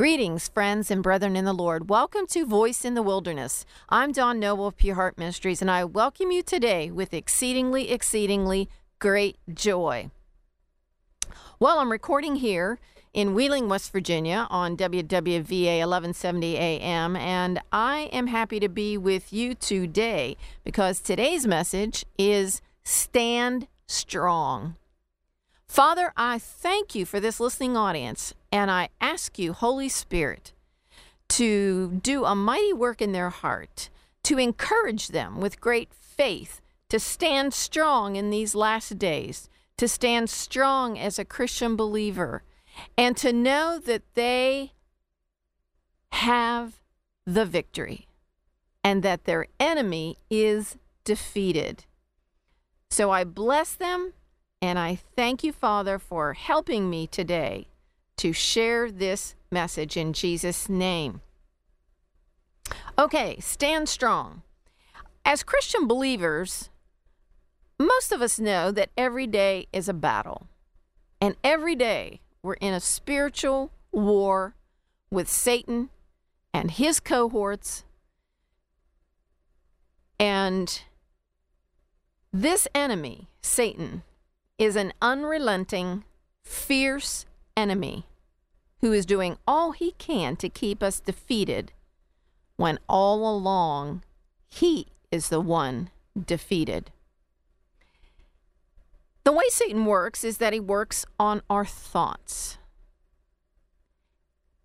Greetings, friends and brethren in the Lord. Welcome to Voice in the Wilderness. I'm Dawn Noble of Pure Heart Ministries, and I welcome you today with exceedingly, exceedingly great joy. Well, I'm recording here in Wheeling, West Virginia on WWVA 1170 AM, and I am happy to be with you today because today's message is Stand Strong. Father, I thank you for this listening audience. And I ask you, Holy Spirit, to do a mighty work in their heart, to encourage them with great faith to stand strong in these last days, to stand strong as a Christian believer, and to know that they have the victory and that their enemy is defeated. So I bless them and I thank you, Father, for helping me today to share this message in Jesus' name. Okay, stand strong. As Christian believers, most of us know that every day is a battle. And every day we're in a spiritual war with Satan and his cohorts. And this enemy, Satan, is an unrelenting, fierce enemy who is doing all he can to keep us defeated when all along he is the one defeated. The way Satan works is that he works on our thoughts.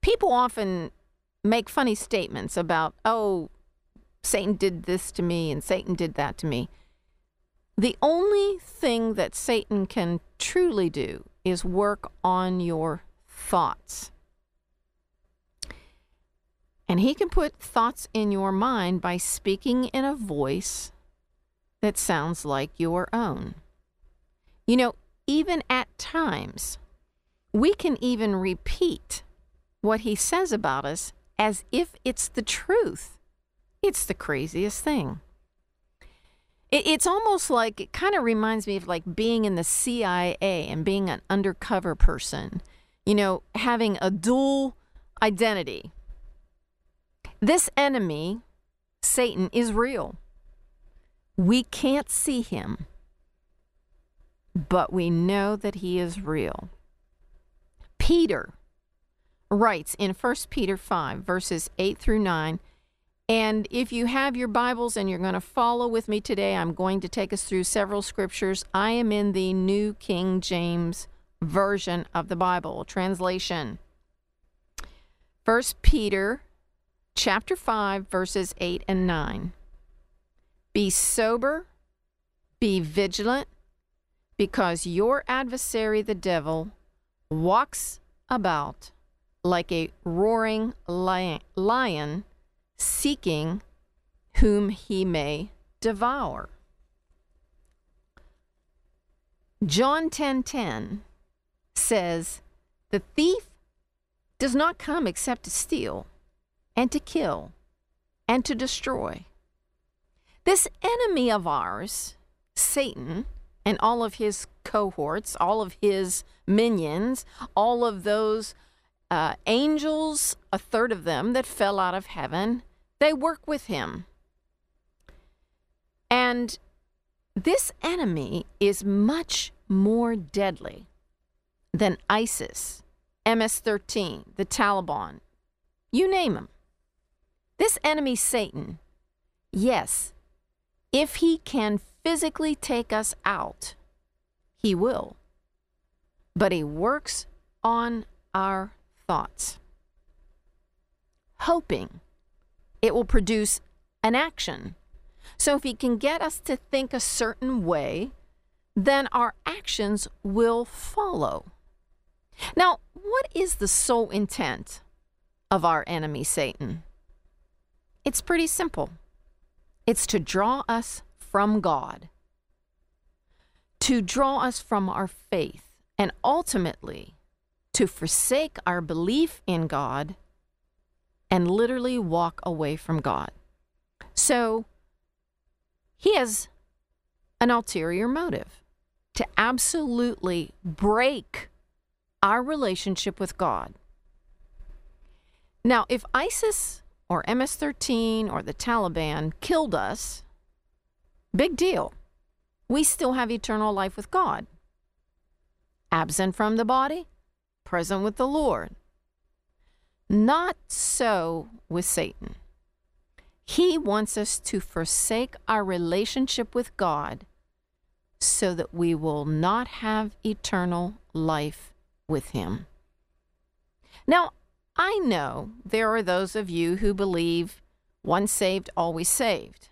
People often make funny statements about, oh, Satan did this to me and Satan did that to me. The only thing that Satan can truly do is work on your thoughts. And he can put thoughts in your mind by speaking in a voice that sounds like your own. You know, even at times, we can even repeat what he says about us as if it's the truth. It's the craziest thing. it's almost like, it kind of reminds me of like being in the CIA and being an undercover person you know, having a dual identity. This enemy, Satan, is real. We can't see him, but we know that he is real. Peter writes in 1 Peter 5, verses 8 through 9. And if you have your Bibles and you're going to follow with me today, I'm going to take us through several scriptures. I am in the New King James version of the Bible translation. 1 Peter chapter 5 verses 8 and 9. Be sober, be vigilant, because your adversary the devil walks about like a roaring lion, seeking whom he may devour. John 10:10 10, 10, says, The thief does not come except to steal and to kill and to destroy. This enemy of ours, Satan, and all of his cohorts, all of his minions, all of those uh, angels, a third of them that fell out of heaven, they work with him. And this enemy is much more deadly than ISIS, MS 13, the Taliban, you name them. This enemy, Satan, yes, if he can physically take us out, he will. But he works on our thoughts, hoping it will produce an action. So if he can get us to think a certain way, then our actions will follow. Now, what is the sole intent of our enemy, Satan? It's pretty simple it's to draw us from God, to draw us from our faith, and ultimately to forsake our belief in God and literally walk away from God. So, he has an ulterior motive to absolutely break our relationship with God. Now, if ISIS or MS 13 or the Taliban killed us, big deal. We still have eternal life with God. Absent from the body, present with the Lord. Not so with Satan. He wants us to forsake our relationship with God so that we will not have eternal life with Him. Now, I know there are those of you who believe once saved, always saved.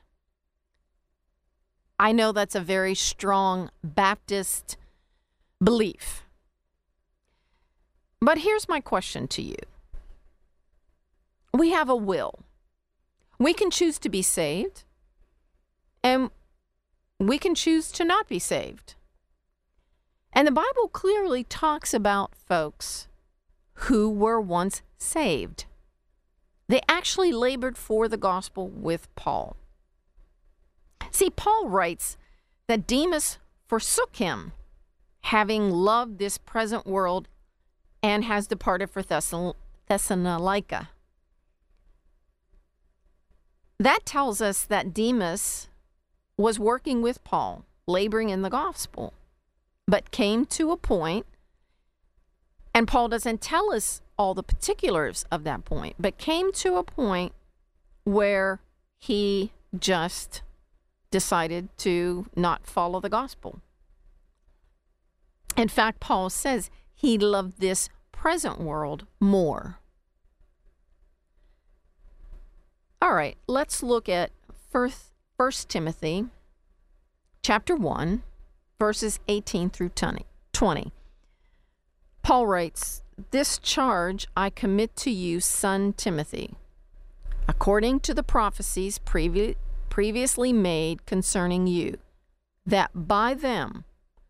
I know that's a very strong Baptist belief. But here's my question to you We have a will. We can choose to be saved, and we can choose to not be saved. And the Bible clearly talks about folks who were once saved. They actually labored for the gospel with Paul. See, Paul writes that Demas forsook him, having loved this present world, and has departed for Thessalonica. That tells us that Demas was working with Paul, laboring in the gospel, but came to a point and Paul doesn't tell us all the particulars of that point, but came to a point where he just decided to not follow the gospel. In fact, Paul says he loved this present world more. All right, let's look at First, Timothy chapter 1, verses 18 through 20. Paul writes, This charge I commit to you, son Timothy, according to the prophecies previ- previously made concerning you, that by them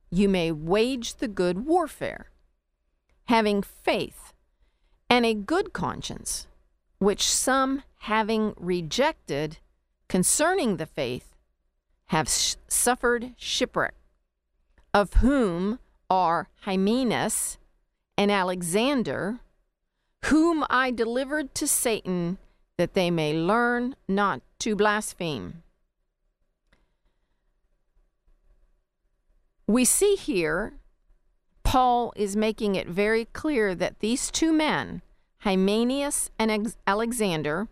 you may wage the good warfare, having faith and a good conscience, which some having rejected concerning the faith have sh- suffered shipwreck, of whom are Hymenaeus and Alexander, whom I delivered to Satan that they may learn not to blaspheme. We see here Paul is making it very clear that these two men, Hymenaeus and Alexander,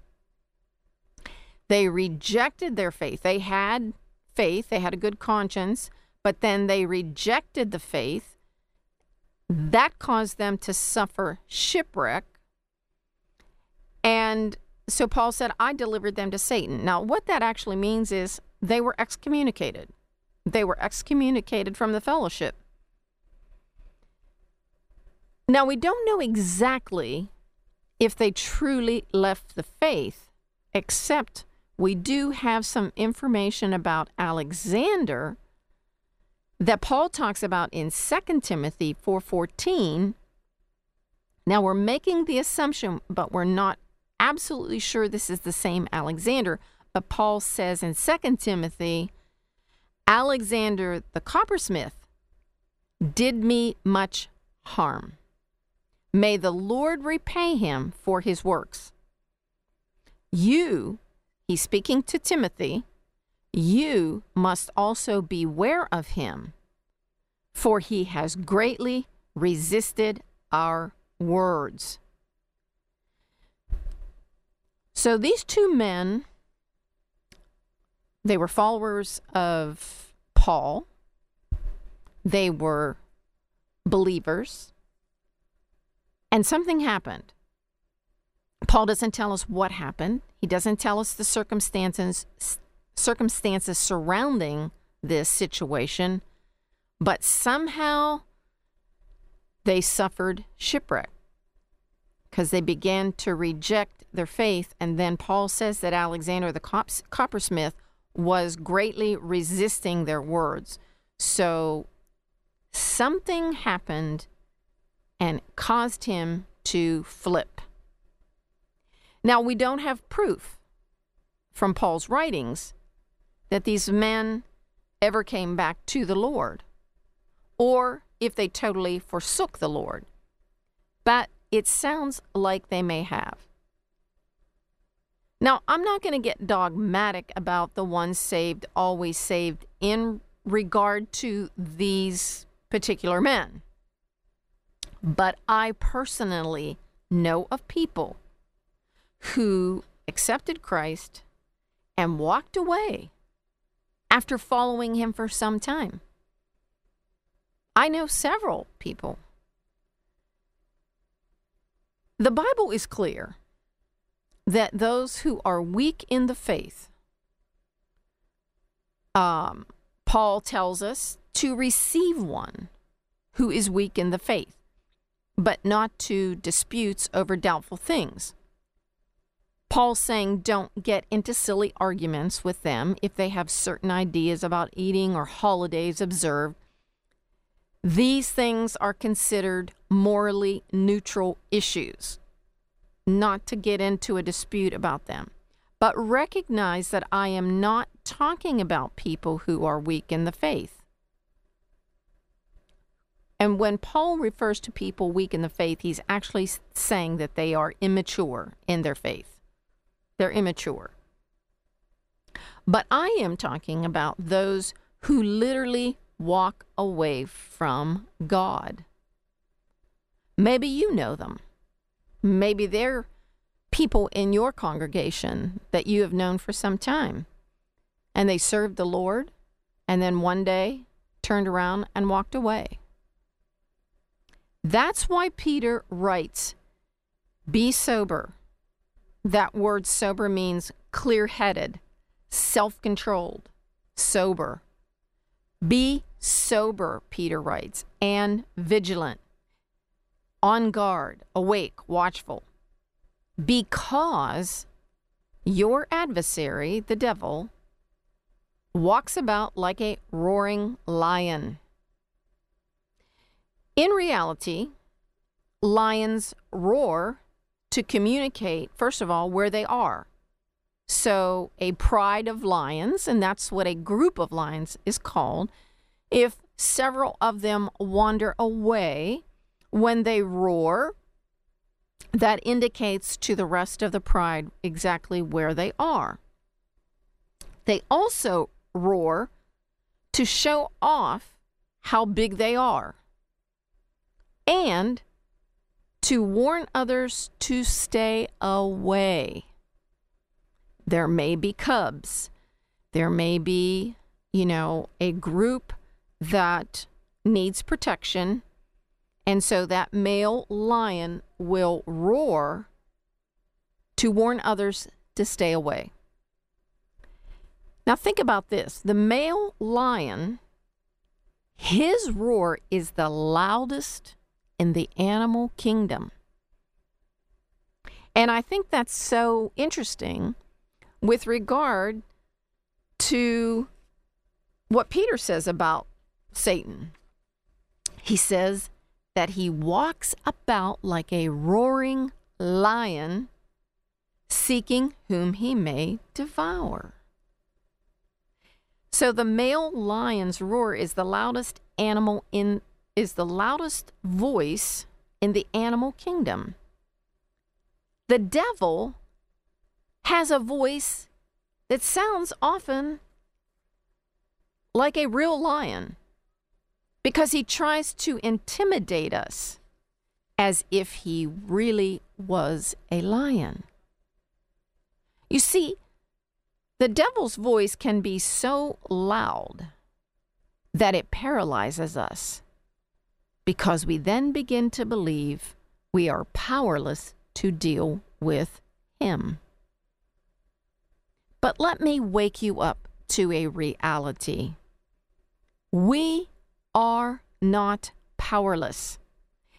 they rejected their faith. They had faith, they had a good conscience, but then they rejected the faith that caused them to suffer shipwreck. And so Paul said, I delivered them to Satan. Now, what that actually means is they were excommunicated. They were excommunicated from the fellowship. Now, we don't know exactly if they truly left the faith, except we do have some information about Alexander that Paul talks about in 2 Timothy 4:14. Now we're making the assumption but we're not absolutely sure this is the same Alexander, but Paul says in 2 Timothy Alexander the coppersmith did me much harm. May the Lord repay him for his works. You, he's speaking to Timothy, you must also beware of him, for he has greatly resisted our words. So these two men, they were followers of Paul, they were believers, and something happened. Paul doesn't tell us what happened. He doesn't tell us the circumstances circumstances surrounding this situation, but somehow they suffered shipwreck because they began to reject their faith. And then Paul says that Alexander the coppersmith was greatly resisting their words. So something happened and caused him to flip. Now, we don't have proof from Paul's writings that these men ever came back to the Lord, or if they totally forsook the Lord. But it sounds like they may have. Now, I'm not going to get dogmatic about the once saved, always saved in regard to these particular men. But I personally know of people who accepted Christ and walked away after following him for some time. I know several people. The Bible is clear that those who are weak in the faith, um, Paul tells us to receive one who is weak in the faith, but not to disputes over doubtful things. Paul's saying don't get into silly arguments with them if they have certain ideas about eating or holidays observed. These things are considered morally neutral issues, not to get into a dispute about them. But recognize that I am not talking about people who are weak in the faith. And when Paul refers to people weak in the faith, he's actually saying that they are immature in their faith. They're immature. But I am talking about those who literally walk away from God. Maybe you know them. Maybe they're people in your congregation that you have known for some time. And they served the Lord and then one day turned around and walked away. That's why Peter writes, Be sober that word sober means clear headed, self controlled, sober. Be sober, Peter writes, and vigilant, on guard, awake, watchful, because your adversary, the devil, walks about like a roaring lion. In reality, lions roar to communicate, first of all, where they are. So, a pride of lions, and that's what a group of lions is called, if several of them wander away when they roar, that indicates to the rest of the pride exactly where they are. They also roar to show off how big they are. And to warn others to stay away. There may be cubs. There may be, you know, a group that needs protection. And so that male lion will roar to warn others to stay away. Now, think about this the male lion, his roar is the loudest in the animal kingdom. And I think that's so interesting with regard to what Peter says about Satan. He says that he walks about like a roaring lion, seeking whom he may devour. So the male lion's roar is the loudest animal in is the loudest voice in the animal kingdom. The devil has a voice that sounds often like a real lion because he tries to intimidate us as if he really was a lion. You see, the devil's voice can be so loud that it paralyzes us because we then begin to believe we are powerless to deal with Him. But let me wake you up to a reality. We are not powerless.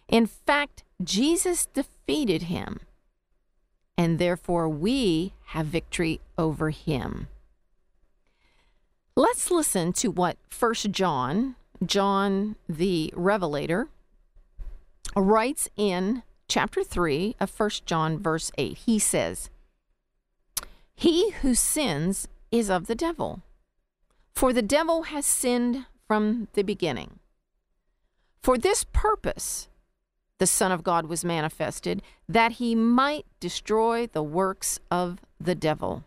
In fact, Jesus defeated him, and therefore we have victory over him. Let's listen to what 1 John John the Revelator writes in chapter 3 of 1 John, verse 8. He says, He who sins is of the devil, for the devil has sinned from the beginning. For this purpose, the Son of God was manifested, that he might destroy the works of the devil.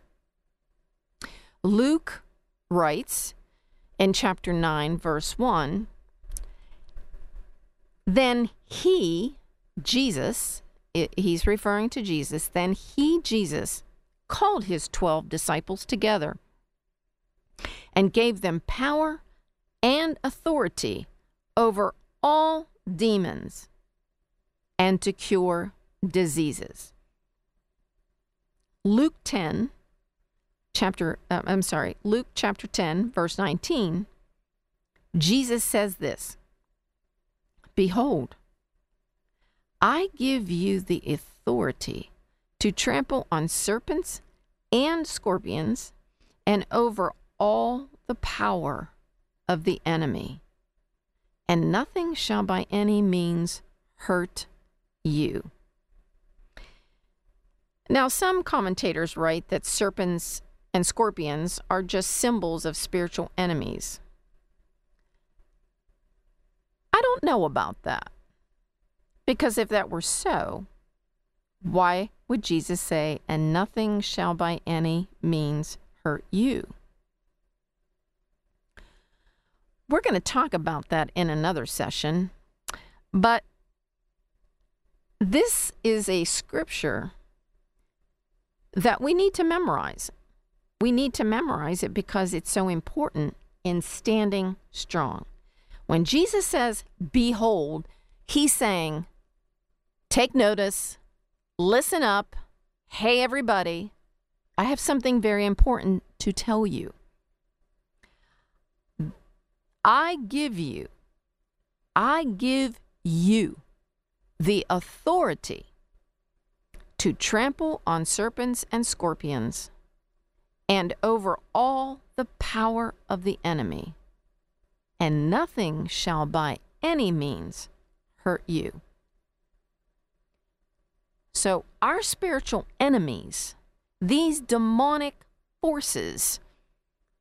Luke writes in chapter 9, verse 1 Then he, Jesus, he's referring to Jesus, then he, Jesus, called his 12 disciples together and gave them power and authority over all demons and to cure diseases. Luke 10, chapter, uh, I'm sorry, Luke chapter 10, verse 19, Jesus says this Behold, I give you the authority to trample on serpents and scorpions and over all the power of the enemy, and nothing shall by any means hurt you. Now, some commentators write that serpents and scorpions are just symbols of spiritual enemies. I don't know about that. Because if that were so, why would Jesus say, and nothing shall by any means hurt you? We're going to talk about that in another session, but this is a scripture that we need to memorize. We need to memorize it because it's so important in standing strong. When Jesus says, Behold, he's saying, Take notice, listen up. Hey, everybody, I have something very important to tell you. I give you, I give you the authority to trample on serpents and scorpions and over all the power of the enemy, and nothing shall by any means hurt you. So, our spiritual enemies, these demonic forces,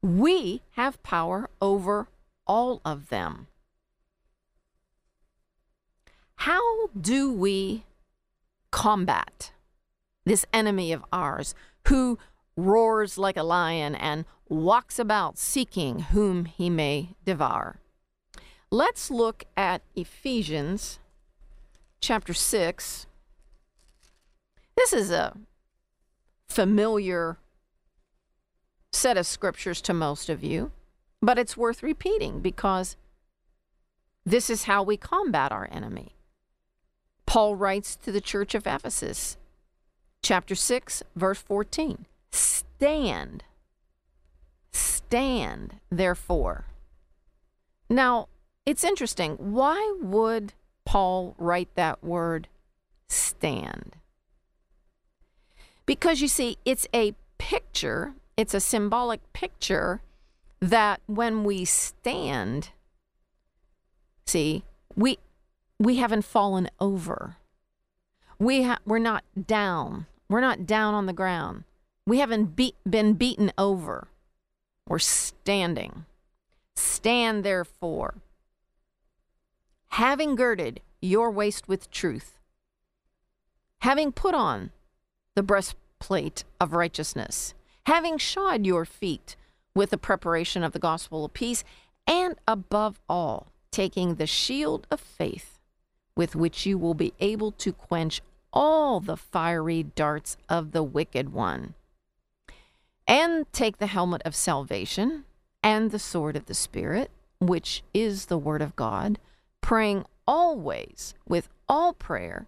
we have power over all of them. How do we combat this enemy of ours who roars like a lion and walks about seeking whom he may devour? Let's look at Ephesians chapter 6. This is a familiar set of scriptures to most of you, but it's worth repeating because this is how we combat our enemy. Paul writes to the church of Ephesus, chapter 6, verse 14 Stand, stand, therefore. Now, it's interesting. Why would Paul write that word stand? Because you see, it's a picture, it's a symbolic picture that when we stand, see, we we haven't fallen over. We ha- we're not down. We're not down on the ground. We haven't be- been beaten over. We're standing. Stand therefore, having girded your waist with truth, having put on the breastplate of righteousness, having shod your feet with the preparation of the gospel of peace, and above all, taking the shield of faith with which you will be able to quench all the fiery darts of the wicked one. And take the helmet of salvation and the sword of the Spirit, which is the Word of God, praying always with all prayer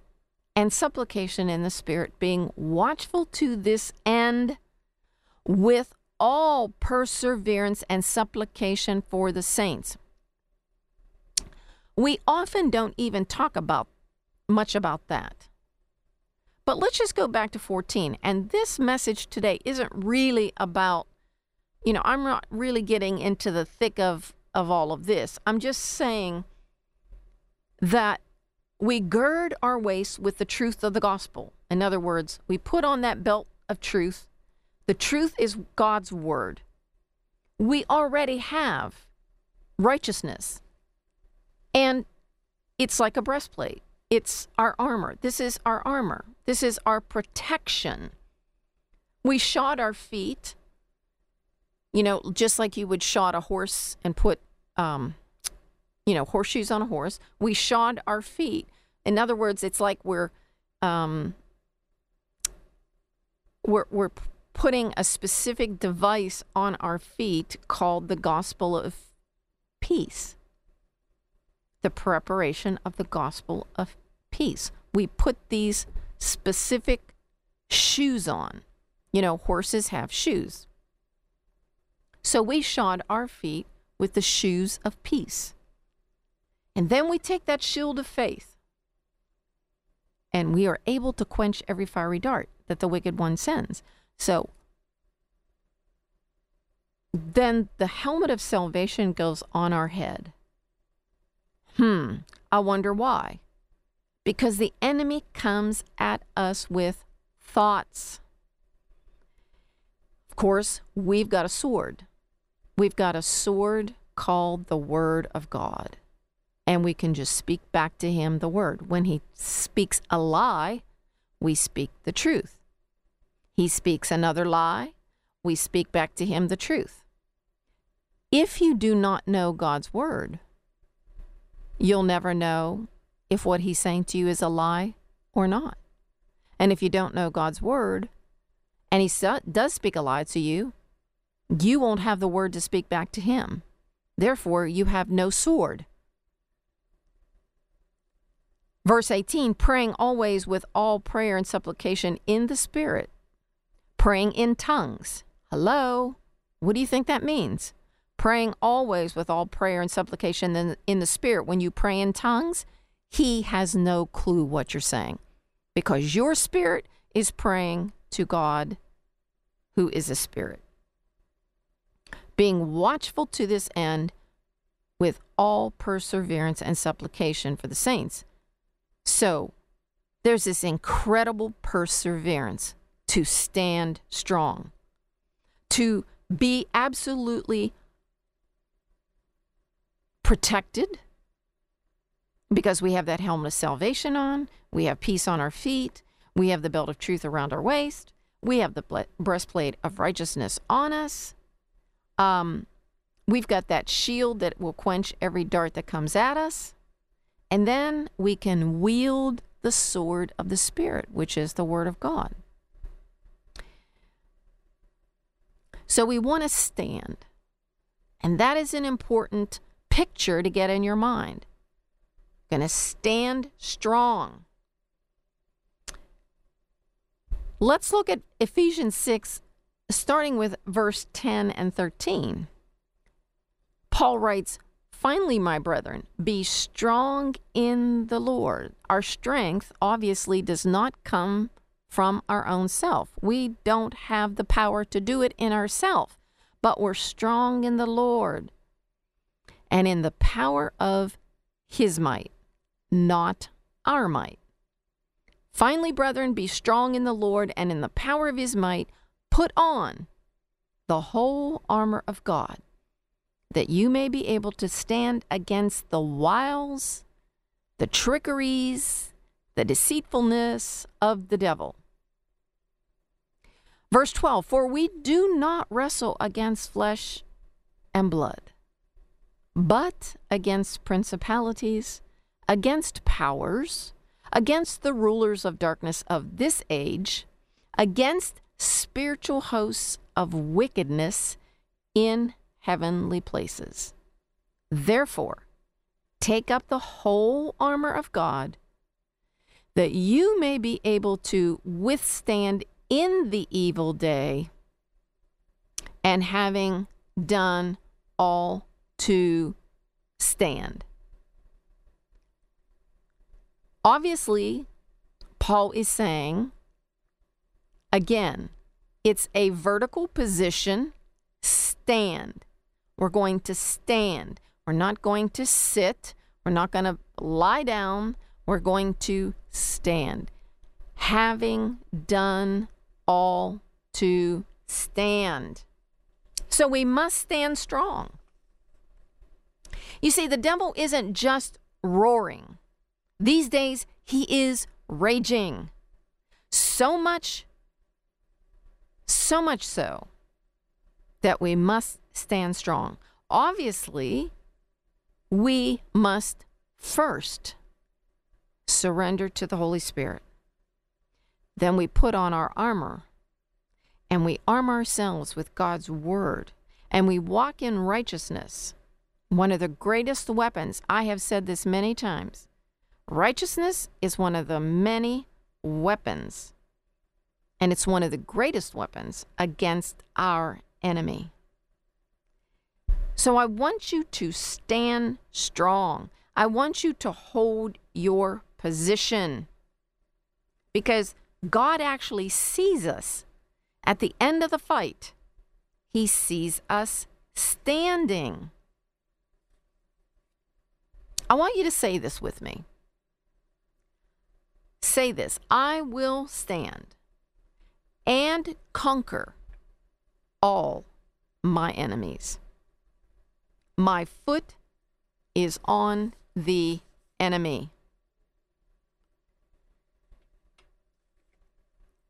and supplication in the Spirit, being watchful to this end with all perseverance and supplication for the saints. We often don't even talk about much about that. But let's just go back to 14. And this message today isn't really about, you know, I'm not really getting into the thick of, of all of this. I'm just saying that we gird our waist with the truth of the gospel. In other words, we put on that belt of truth. The truth is God's word. We already have righteousness. And it's like a breastplate. It's our armor. This is our armor. This is our protection. We shod our feet, you know, just like you would shod a horse and put, um, you know, horseshoes on a horse. We shod our feet. In other words, it's like we're, um, we're, we're putting a specific device on our feet called the gospel of peace. The preparation of the gospel of peace. We put these specific shoes on. You know, horses have shoes. So we shod our feet with the shoes of peace. And then we take that shield of faith and we are able to quench every fiery dart that the wicked one sends. So then the helmet of salvation goes on our head. Hmm, I wonder why. Because the enemy comes at us with thoughts. Of course, we've got a sword. We've got a sword called the Word of God. And we can just speak back to him the Word. When he speaks a lie, we speak the truth. He speaks another lie, we speak back to him the truth. If you do not know God's Word, you'll never know if what he's saying to you is a lie or not. And if you don't know God's Word, and he does speak a lie to you, you won't have the word to speak back to him. Therefore, you have no sword. Verse 18 praying always with all prayer and supplication in the Spirit, praying in tongues. Hello? What do you think that means? Praying always with all prayer and supplication in, in the Spirit. When you pray in tongues, He has no clue what you're saying because your spirit is praying to God who is a spirit. Being watchful to this end with all perseverance and supplication for the saints so there's this incredible perseverance to stand strong, to be absolutely protected because we have that helmet of salvation on, we have peace on our feet, we have the belt of truth around our waist, we have the breastplate of righteousness on us. Um, we've got that shield that will quench every dart that comes at us. And then we can wield the sword of the Spirit, which is the Word of God. So we want to stand. And that is an important picture to get in your mind. Going to stand strong. Let's look at Ephesians 6, starting with verse 10 and 13. Paul writes, Finally, my brethren, be strong in the Lord. Our strength obviously does not come from our own self. We don't have the power to do it in ourselves, but we're strong in the Lord and in the power of his might, not our might. Finally, brethren, be strong in the Lord and in the power of his might. Put on the whole armor of God that you may be able to stand against the wiles, the trickeries, the deceitfulness of the devil. Verse 12 For we do not wrestle against flesh and blood, but against principalities, against powers, against the rulers of darkness of this age, against spiritual hosts of wickedness in heavenly places. Therefore, take up the whole armor of God, that you may be able to withstand in the evil day, and having done all to stand. Obviously, Paul is saying, again, it's a vertical position, stand. We're going to stand. We're not going to sit. We're not going to lie down. We're going to stand. Having done all to stand. So we must stand strong. You see, the devil isn't just roaring. These days, he is raging. So much So much so that we must stand strong. Obviously, we must first surrender to the Holy Spirit. Then we put on our armor and we arm ourselves with God's word and we walk in righteousness. One of the greatest weapons, I have said this many times, righteousness is one of the many weapons, and it's one of the greatest weapons against our enemy. So I want you to stand strong. I want you to hold your position because God actually sees us at the end of the fight. He sees us standing. I want you to say this with me. Say this I will stand and conquer all my enemies. My foot is on the enemy.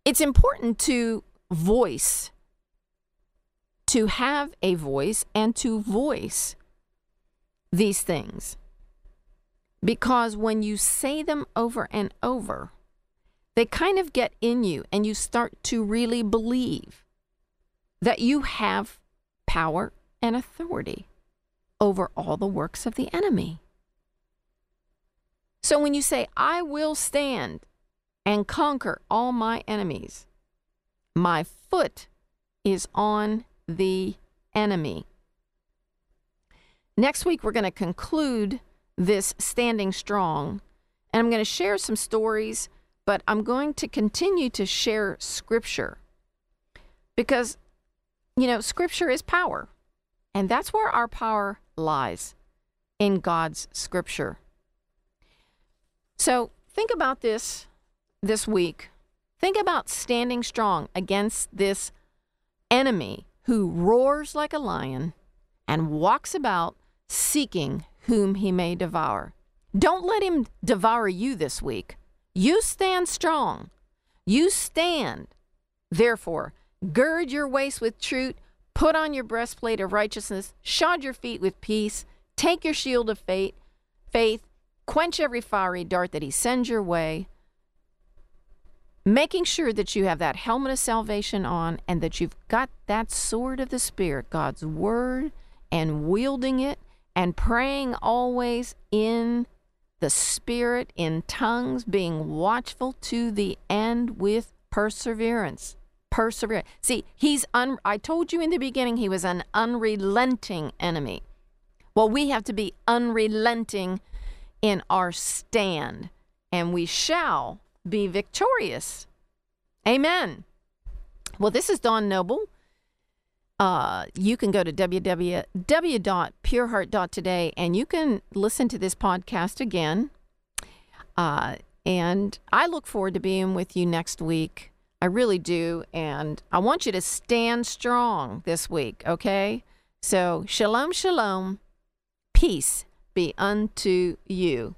It's important to voice, to have a voice and to voice these things. Because when you say them over and over, they kind of get in you and you start to really believe that you have power and authority over all the works of the enemy. So when you say, I will stand and conquer all my enemies. My foot is on the enemy. Next week, we're going to conclude this standing strong, and I'm going to share some stories, but I'm going to continue to share scripture. Because, you know, scripture is power, and that's where our power lies in God's scripture. So think about this this week, think about standing strong against this enemy who roars like a lion and walks about seeking whom he may devour. Don't let him devour you this week. You stand strong. You stand. Therefore, gird your waist with truth, put on your breastplate of righteousness, shod your feet with peace, take your shield of faith, faith, quench every fiery dart that he sends your way making sure that you have that helmet of salvation on and that you've got that sword of the Spirit, God's word, and wielding it and praying always in the Spirit, in tongues, being watchful to the end with perseverance. Perseverance. See, he's un- I told you in the beginning he was an unrelenting enemy. Well, we have to be unrelenting in our stand, and we shall be victorious. Amen. Well, this is Dawn Noble. Uh, you can go to www.pureheart.today and you can listen to this podcast again. Uh, and I look forward to being with you next week. I really do. And I want you to stand strong this week, okay? So, shalom, shalom. Peace be unto you.